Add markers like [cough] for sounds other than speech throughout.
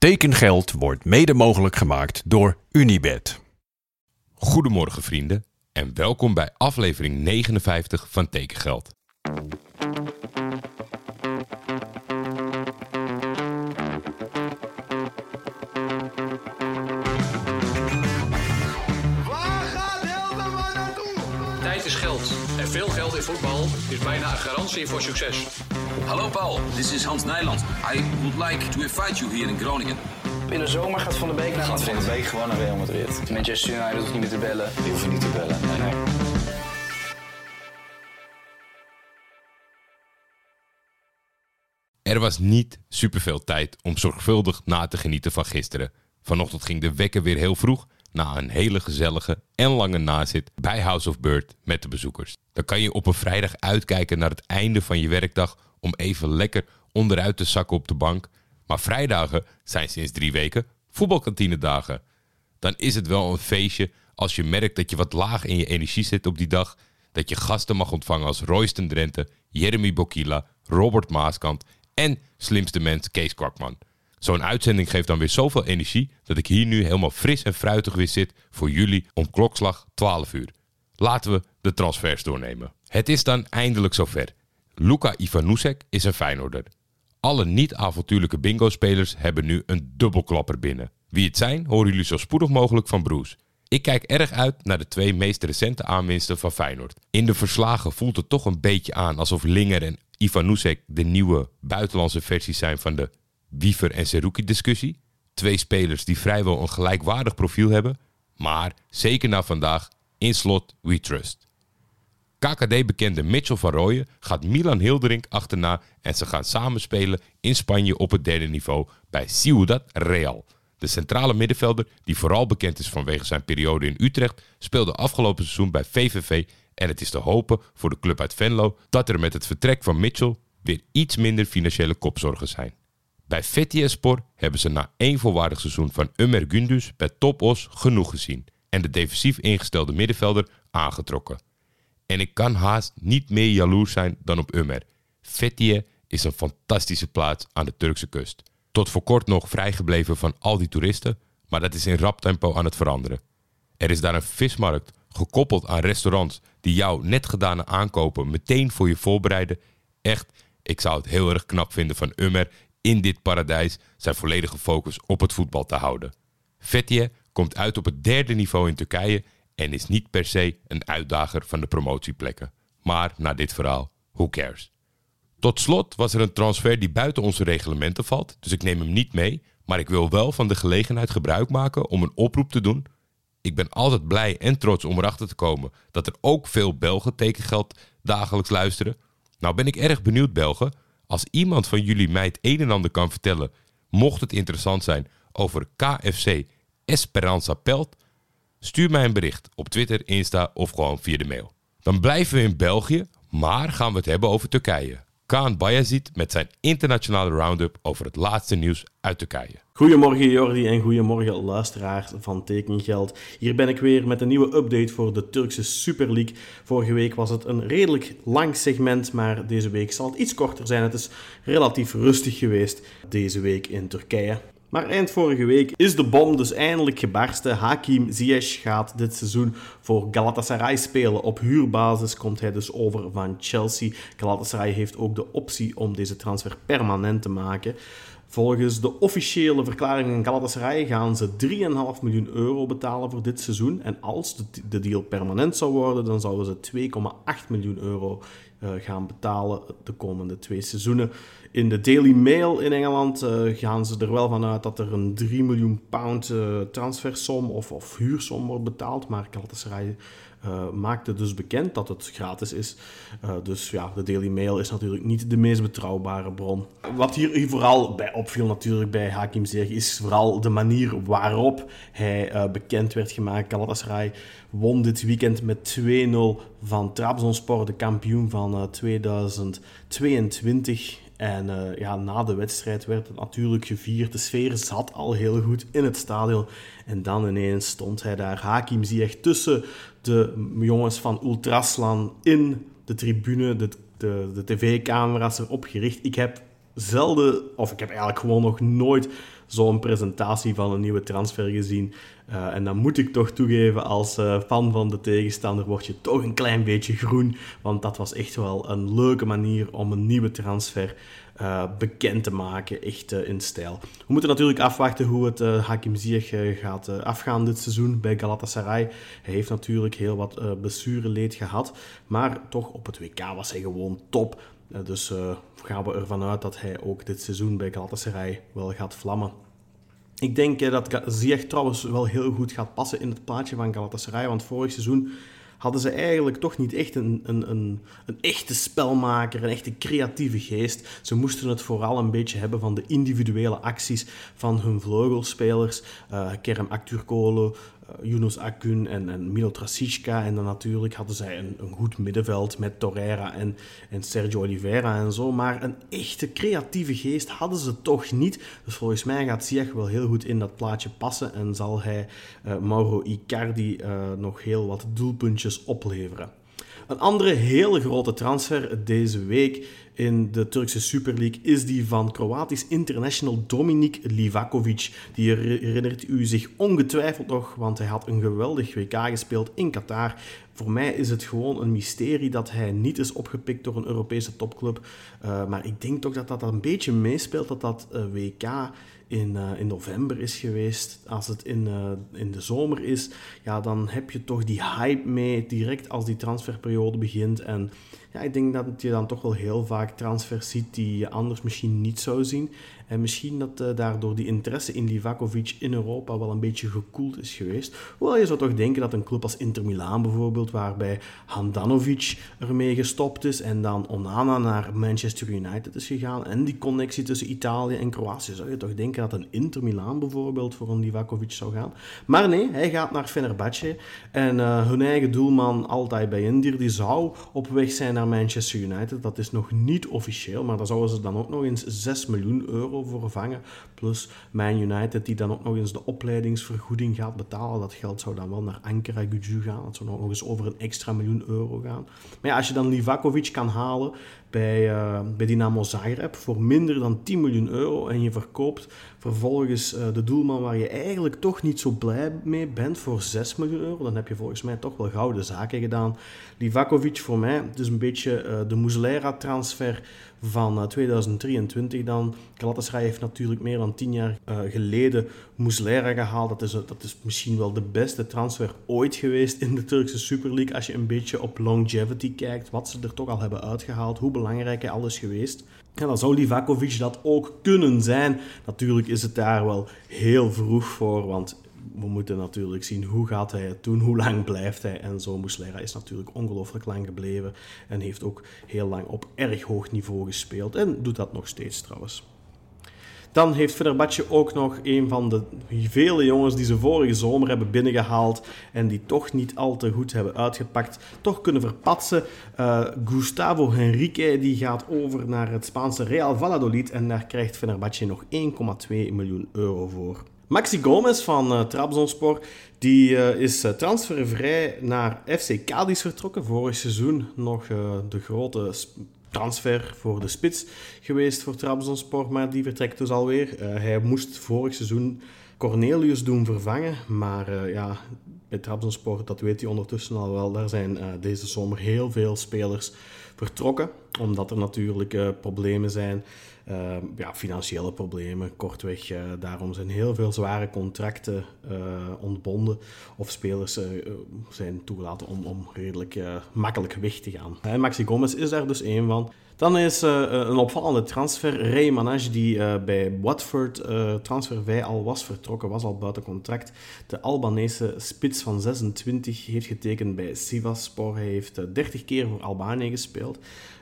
Tekengeld wordt mede mogelijk gemaakt door Unibed. Goedemorgen vrienden en welkom bij aflevering 59 van Tekengeld. Veel geld in voetbal is bijna een garantie voor succes. Hallo Paul, this is Hans Nijland. I would like to invite you here in Groningen. In de zomer gaat Van der Beek naar Gaat Van Madrid. de Beek gewoon naar Real Madrid. Manchester United hoeft niet meer te bellen. Die hoeven niet te bellen. Nee, nee. Er was niet superveel tijd om zorgvuldig na te genieten van gisteren. Vanochtend ging de wekker weer heel vroeg na een hele gezellige en lange nazit bij House of Bird met de bezoekers. Dan kan je op een vrijdag uitkijken naar het einde van je werkdag om even lekker onderuit te zakken op de bank. Maar vrijdagen zijn sinds drie weken voetbalkantinedagen. Dan is het wel een feestje als je merkt dat je wat laag in je energie zit op die dag. Dat je gasten mag ontvangen als Royston Drenthe, Jeremy Bokila, Robert Maaskant en slimste mens Kees Kwakman. Zo'n uitzending geeft dan weer zoveel energie dat ik hier nu helemaal fris en fruitig weer zit voor jullie om klokslag 12 uur. Laten we de transfers doornemen. Het is dan eindelijk zover. Luka Ivanusek is een Feyenoorder. Alle niet-avontuurlijke bingo-spelers hebben nu een dubbelklapper binnen. Wie het zijn, horen jullie zo spoedig mogelijk van Broes. Ik kijk erg uit naar de twee meest recente aanwinsten van Feyenoord. In de verslagen voelt het toch een beetje aan alsof Linger en Ivanusek de nieuwe buitenlandse versies zijn van de Wiever en Seruki discussie. Twee spelers die vrijwel een gelijkwaardig profiel hebben, maar zeker na vandaag in slot we trust. KKD-bekende Mitchell van Rooyen gaat Milan Hilderink achterna en ze gaan samen spelen in Spanje op het derde niveau bij Ciudad Real. De centrale middenvelder, die vooral bekend is vanwege zijn periode in Utrecht, speelde afgelopen seizoen bij VVV en het is te hopen voor de club uit Venlo dat er met het vertrek van Mitchell weer iets minder financiële kopzorgen zijn. Bij Fethiye-Spor hebben ze na één volwaardig seizoen van Ömer Gündüz bij Topos genoeg gezien en de defensief ingestelde middenvelder aangetrokken. En ik kan haast niet meer jaloers zijn dan op Ömer. Fethiye is een fantastische plaats aan de Turkse kust. Tot voor kort nog vrijgebleven van al die toeristen, maar dat is in rap tempo aan het veranderen. Er is daar een vismarkt, gekoppeld aan restaurants die jouw net gedane aankopen meteen voor je voorbereiden. Echt, ik zou het heel erg knap vinden van Ömer in dit paradijs zijn volledige focus op het voetbal te houden. Fethiye komt uit op het derde niveau in Turkije en is niet per se een uitdager van de promotieplekken. Maar na dit verhaal, who cares? Tot slot was er een transfer die buiten onze reglementen valt, dus ik neem hem niet mee. Maar ik wil wel van de gelegenheid gebruik maken om een oproep te doen. Ik ben altijd blij en trots om erachter te komen dat er ook veel Belgen tekengeld dagelijks luisteren. Nou ben ik erg benieuwd, Belgen. Als iemand van jullie mij het een en ander kan vertellen, mocht het interessant zijn over KFC Esperanza Pelt, Stuur mij een bericht op Twitter, Insta of gewoon via de mail. Dan blijven we in België, maar gaan we het hebben over Turkije. Kaan Bayazit met zijn internationale roundup over het laatste nieuws uit Turkije. Goedemorgen Jordi en goedemorgen luisteraars van Tekengeld. Hier ben ik weer met een nieuwe update voor de Turkse Super League. Vorige week was het een redelijk lang segment, maar deze week zal het iets korter zijn. Het is relatief rustig geweest deze week in Turkije. Maar eind vorige week is de bom dus eindelijk gebarsten. Hakim Ziyech gaat dit seizoen voor Galatasaray spelen. Op huurbasis komt hij dus over van Chelsea. Galatasaray heeft ook de optie om deze transfer permanent te maken. Volgens de officiële verklaring van Galatasaray gaan ze 3,5 miljoen euro betalen voor dit seizoen. En als de deal permanent zou worden, dan zouden ze 2,8 miljoen euro eh, gaan betalen de komende twee seizoenen. In de Daily Mail in Engeland eh, gaan ze er wel van uit dat er een 3 miljoen pound eh, transfersom of, of huursom wordt betaald. Maar Galatasaray uh, maakte dus bekend dat het gratis is. Uh, dus ja, de Daily Mail is natuurlijk niet de meest betrouwbare bron. Wat hier vooral bij opviel natuurlijk bij Hakim Ziyech is vooral de manier waarop hij uh, bekend werd gemaakt. Galatasaray won dit weekend met 2-0 van Trabzonspor, de kampioen van 2022. En uh, ja, na de wedstrijd werd het natuurlijk gevierd. De sfeer zat al heel goed in het stadion. En dan ineens stond hij daar, Hakim Ziyech, tussen de jongens van Ultraslan in de tribune. De, de, de tv-camera's erop gericht. Ik heb zelden, of ik heb eigenlijk gewoon nog nooit zo'n presentatie van een nieuwe transfer gezien. Uh, en dan moet ik toch toegeven, als uh, fan van de tegenstander word je toch een klein beetje groen. Want dat was echt wel een leuke manier om een nieuwe transfer uh, bekend te maken, echt in stijl. We moeten natuurlijk afwachten hoe het Hakim Ziyech gaat afgaan dit seizoen bij Galatasaray. Hij heeft natuurlijk heel wat blessureleed gehad, maar toch op het WK was hij gewoon top. Dus gaan we ervan uit dat hij ook dit seizoen bij Galatasaray wel gaat vlammen. Ik denk eh, dat Ziyech trouwens wel heel goed gaat passen in het plaatje van Galatasaray. Want vorig seizoen hadden ze eigenlijk toch niet echt een, een, een, een echte spelmaker, een echte creatieve geest. Ze moesten het vooral een beetje hebben van de individuele acties van hun vleugelspelers. Uh, Kerem Yunus Akun en, en Milo Trasichka. En dan natuurlijk hadden zij een, een goed middenveld met Torreira en, en Sergio Oliveira en zo. Maar een echte creatieve geest hadden ze toch niet. Dus volgens mij gaat Ziyech wel heel goed in dat plaatje passen. En zal hij uh, Mauro Icardi uh, nog heel wat doelpuntjes opleveren. Een andere hele grote transfer deze week in de Turkse Super League is die van Kroatisch international Dominik Livakovic. Die herinnert u zich ongetwijfeld nog, want hij had een geweldig WK gespeeld in Qatar. Voor mij is het gewoon een mysterie dat hij niet is opgepikt door een Europese topclub. Uh, maar ik denk toch dat dat een beetje meespeelt, dat dat uh, WK in, uh, in november is geweest. Als het in, in de zomer is, ja, dan heb je toch die hype mee direct als die transferperiode begint. En ja, ik denk dat je dan toch wel heel vaak transfers ziet die je anders misschien niet zou zien. En misschien dat uh, daardoor die interesse in Livakovic in Europa wel een beetje gekoeld is geweest. Hoewel je zou toch denken dat een club als Inter Milaan bijvoorbeeld, waarbij Handanovic ermee gestopt is en dan Onana naar Manchester United is gegaan en die connectie tussen Italië en Kroatië, zou je toch denken dat een Inter Milaan bijvoorbeeld voor een Livakovic zou gaan. Maar nee, hij gaat naar Fenerbahce en uh, hun eigen doelman Altay Bayindir, die zou op weg zijn naar Manchester United. Dat is nog niet officieel, maar daar zouden ze dan ook nog eens 6 miljoen euro voor vervangen. Plus Man United, die dan ook nog eens de opleidingsvergoeding gaat betalen. Dat geld zou dan wel naar Ankara Guju gaan. Dat zou nog eens over een extra miljoen euro gaan. Maar ja, als je dan Livakovic kan halen bij, uh, bij Dynamo Zagreb voor minder dan 10 miljoen euro en je verkoopt vervolgens uh, de doelman waar je eigenlijk toch niet zo blij mee bent voor 6 miljoen euro, dan heb je volgens mij toch wel gouden zaken gedaan. Livakovic voor mij, is een beetje uh, de Muslera-transfer van 2023 dan. Galatasaray heeft natuurlijk meer dan 10 jaar geleden Muslera gehaald. Dat is, dat is misschien wel de beste transfer ooit geweest in de Turkse Super League als je een beetje op longevity kijkt, wat ze er toch al hebben uitgehaald, hoe belangrijk hij al is geweest. En dan zou Livakovic dat ook kunnen zijn. Natuurlijk is het daar wel heel vroeg voor, want we moeten natuurlijk zien hoe gaat hij het doen, hoe lang blijft hij. En zo Muslera is natuurlijk ongelooflijk lang gebleven en heeft ook heel lang op erg hoog niveau gespeeld en doet dat nog steeds trouwens. Dan heeft Fenerbahce ook nog een van de vele jongens die ze vorige zomer hebben binnengehaald en die toch niet al te goed hebben uitgepakt, toch kunnen verpatsen. Uh, Gustavo Henrique die gaat over naar het Spaanse Real Valladolid en daar krijgt Fenerbahce nog 1,2 miljoen euro voor. Maxi Gomez van uh, Trabzonspor die, uh, is transfervrij naar FC Cadiz vertrokken. Vorig seizoen nog de grote transfer voor de spits geweest voor Trabzonspor, maar die vertrekt dus alweer. Uh, hij moest vorig seizoen Cornelius doen vervangen, maar uh, ja, bij Trabzonspor, dat weet hij ondertussen al wel, daar zijn uh, deze zomer heel veel spelers vertrokken, omdat er natuurlijk problemen zijn uh, ja, financiële problemen, kortweg. Uh, daarom zijn heel veel zware contracten ontbonden. Of spelers zijn toegelaten om, om redelijk makkelijk weg te gaan. Maxi Gomez is daar dus één van. Dan is een opvallende transfer. Ray Manage, die bij Watford transfervrij al was vertrokken, was al buiten contract. De Albanese spits van 26 heeft getekend bij Sivaspor. Hij heeft 30 keer voor Albanië gespeeld.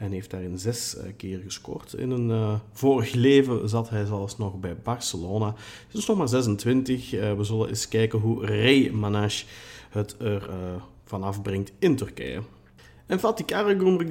En heeft daarin zes uh, keer gescoord. In een uh, vorig [laughs] leven zat hij zelfs nog bij Barcelona. Hij is nog maar 26. Uh, we zullen eens kijken hoe Ray Manage het er vanaf brengt in Turkije. En Fatih Karagümrük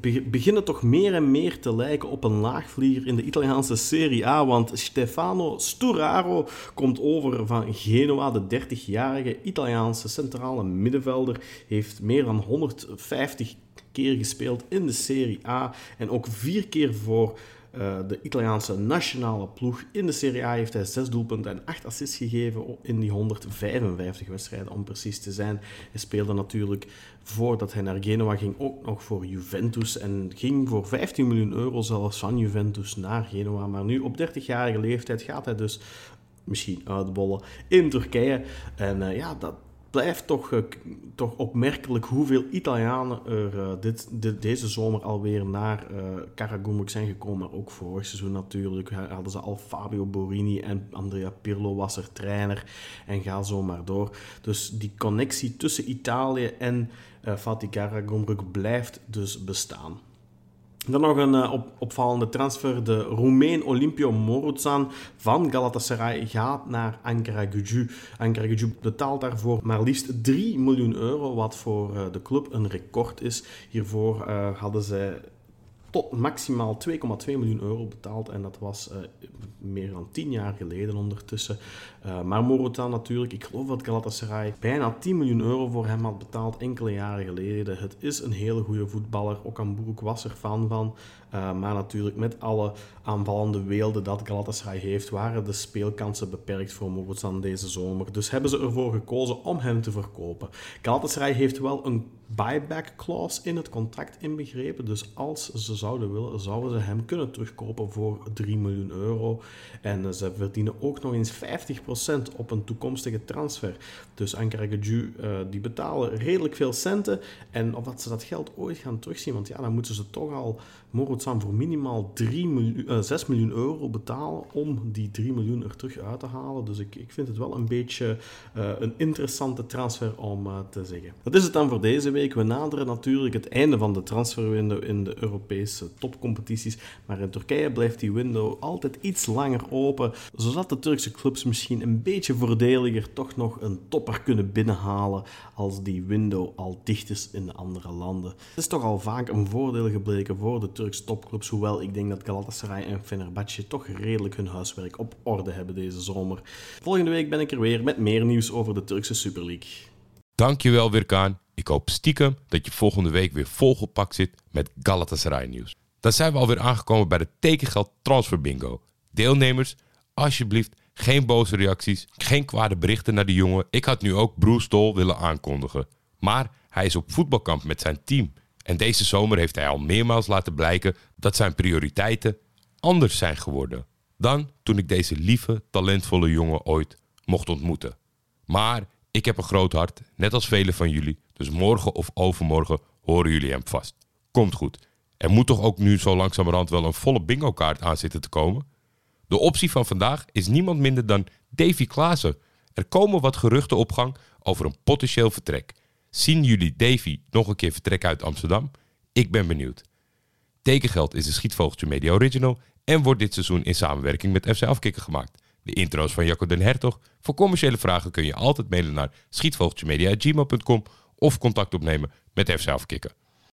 die beginnen toch meer en meer te lijken op een laagvlieger in de Italiaanse Serie A. Want Stefano Sturaro komt over van Genoa. De 30-jarige Italiaanse centrale middenvelder heeft meer dan 150 keer gespeeld in de Serie A. En ook vier keer voor eh, de Italiaanse nationale ploeg. In de Serie A heeft hij 6 doelpunten en 8 assists gegeven in die 155 wedstrijden, om precies te zijn. Hij speelde natuurlijk voordat hij naar Genoa ging ook nog voor Juventus en ging voor 15 miljoen euro zelfs van Juventus naar Genoa. Maar nu op 30-jarige leeftijd gaat hij dus misschien uitbollen in Turkije. En uh, ja, dat blijft toch, uh, toch opmerkelijk hoeveel Italianen er uh, dit, deze zomer alweer naar uh, Karagumruk zijn gekomen. Maar ook vorig seizoen natuurlijk hadden ze al Fabio Borini en Andrea Pirlo was er trainer. En ga zo maar door. Dus die connectie tussen Italië en Fatih Karagumruk blijft dus bestaan. Dan nog een uh, op, opvallende transfer. De Roemeen Olimpio Moruzan van Galatasaray gaat naar Ankara Gücü. Ankara Gücü betaalt daarvoor maar liefst 3 miljoen euro, wat voor uh, de club een record is. Hiervoor uh, hadden zij tot maximaal 2,2 miljoen euro betaald. En dat was uh, meer dan 10 jaar geleden ondertussen. Uh, maar Morota natuurlijk, ik geloof dat Galatasaray bijna 10 miljoen euro voor hem had betaald enkele jaren geleden. Het is een hele goede voetballer. Okamburuk was er fan van. Uh, maar natuurlijk met alle aanvallende weelde dat Galatasaray heeft, waren de speelkansen beperkt voor Morozan deze zomer. Dus hebben ze ervoor gekozen om hem te verkopen. Galatasaray heeft wel een buyback clause in het contract inbegrepen. Dus als ze zouden willen, zouden ze hem kunnen terugkopen voor 3 miljoen euro. En ze verdienen ook nog eens 50% op een toekomstige transfer. Dus Ankara Gücü, uh, die betalen redelijk veel centen. En of dat ze dat geld ooit gaan terugzien, want ja, dan moeten ze toch al Morozan voor minimaal 3 miljoen, uh, 6 miljoen euro betalen om die 3 miljoen er terug uit te halen. Dus ik, ik vind het wel een beetje uh, een interessante transfer om uh, te zeggen. Dat is het dan voor deze week. We naderen natuurlijk het einde van de transferwindow in de Europese topcompetities. Maar in Turkije blijft die window altijd iets langer open, zodat de Turkse clubs misschien een beetje voordeliger toch nog een topper kunnen binnenhalen als die window al dicht is in de andere landen. Het is toch al vaak een voordeel gebleken voor de Turkse topclubs, hoewel ik denk dat Galatasaray en Fenerbahce toch redelijk hun huiswerk op orde hebben deze zomer. Volgende week ben ik er weer met meer nieuws over de Turkse Super League. Dankjewel Wirkaan. Ik hoop stiekem dat je volgende week weer volgepakt zit met Galatasaray nieuws. Dan zijn we alweer aangekomen bij de tekengeld transfer bingo. Deelnemers, alsjeblieft geen boze reacties, geen kwade berichten naar de jongen. Ik had nu ook Bruce Stol willen aankondigen. Maar hij is op voetbalkamp met zijn team. En deze zomer heeft hij al meermaals laten blijken dat zijn prioriteiten anders zijn geworden dan toen ik deze lieve, talentvolle jongen ooit mocht ontmoeten. Maar ik heb een groot hart, net als velen van jullie, dus morgen of overmorgen horen jullie hem vast. Komt goed. Er moet toch ook nu zo langzamerhand wel een volle bingo kaart aan zitten te komen? De optie van vandaag is niemand minder dan Davy Klaassen. Er komen wat geruchten op gang over een potentieel vertrek. Zien jullie Davy nog een keer vertrekken uit Amsterdam? Ik ben benieuwd. Tekengeld is een Schietvogeltje Media Original en wordt dit seizoen in samenwerking met FC Afkikken gemaakt. De intro's van Jacco den Hertog. Voor commerciële vragen kun je altijd mailen naar schietvogeltjemedia.gmail.com of contact opnemen met FC Afkikken.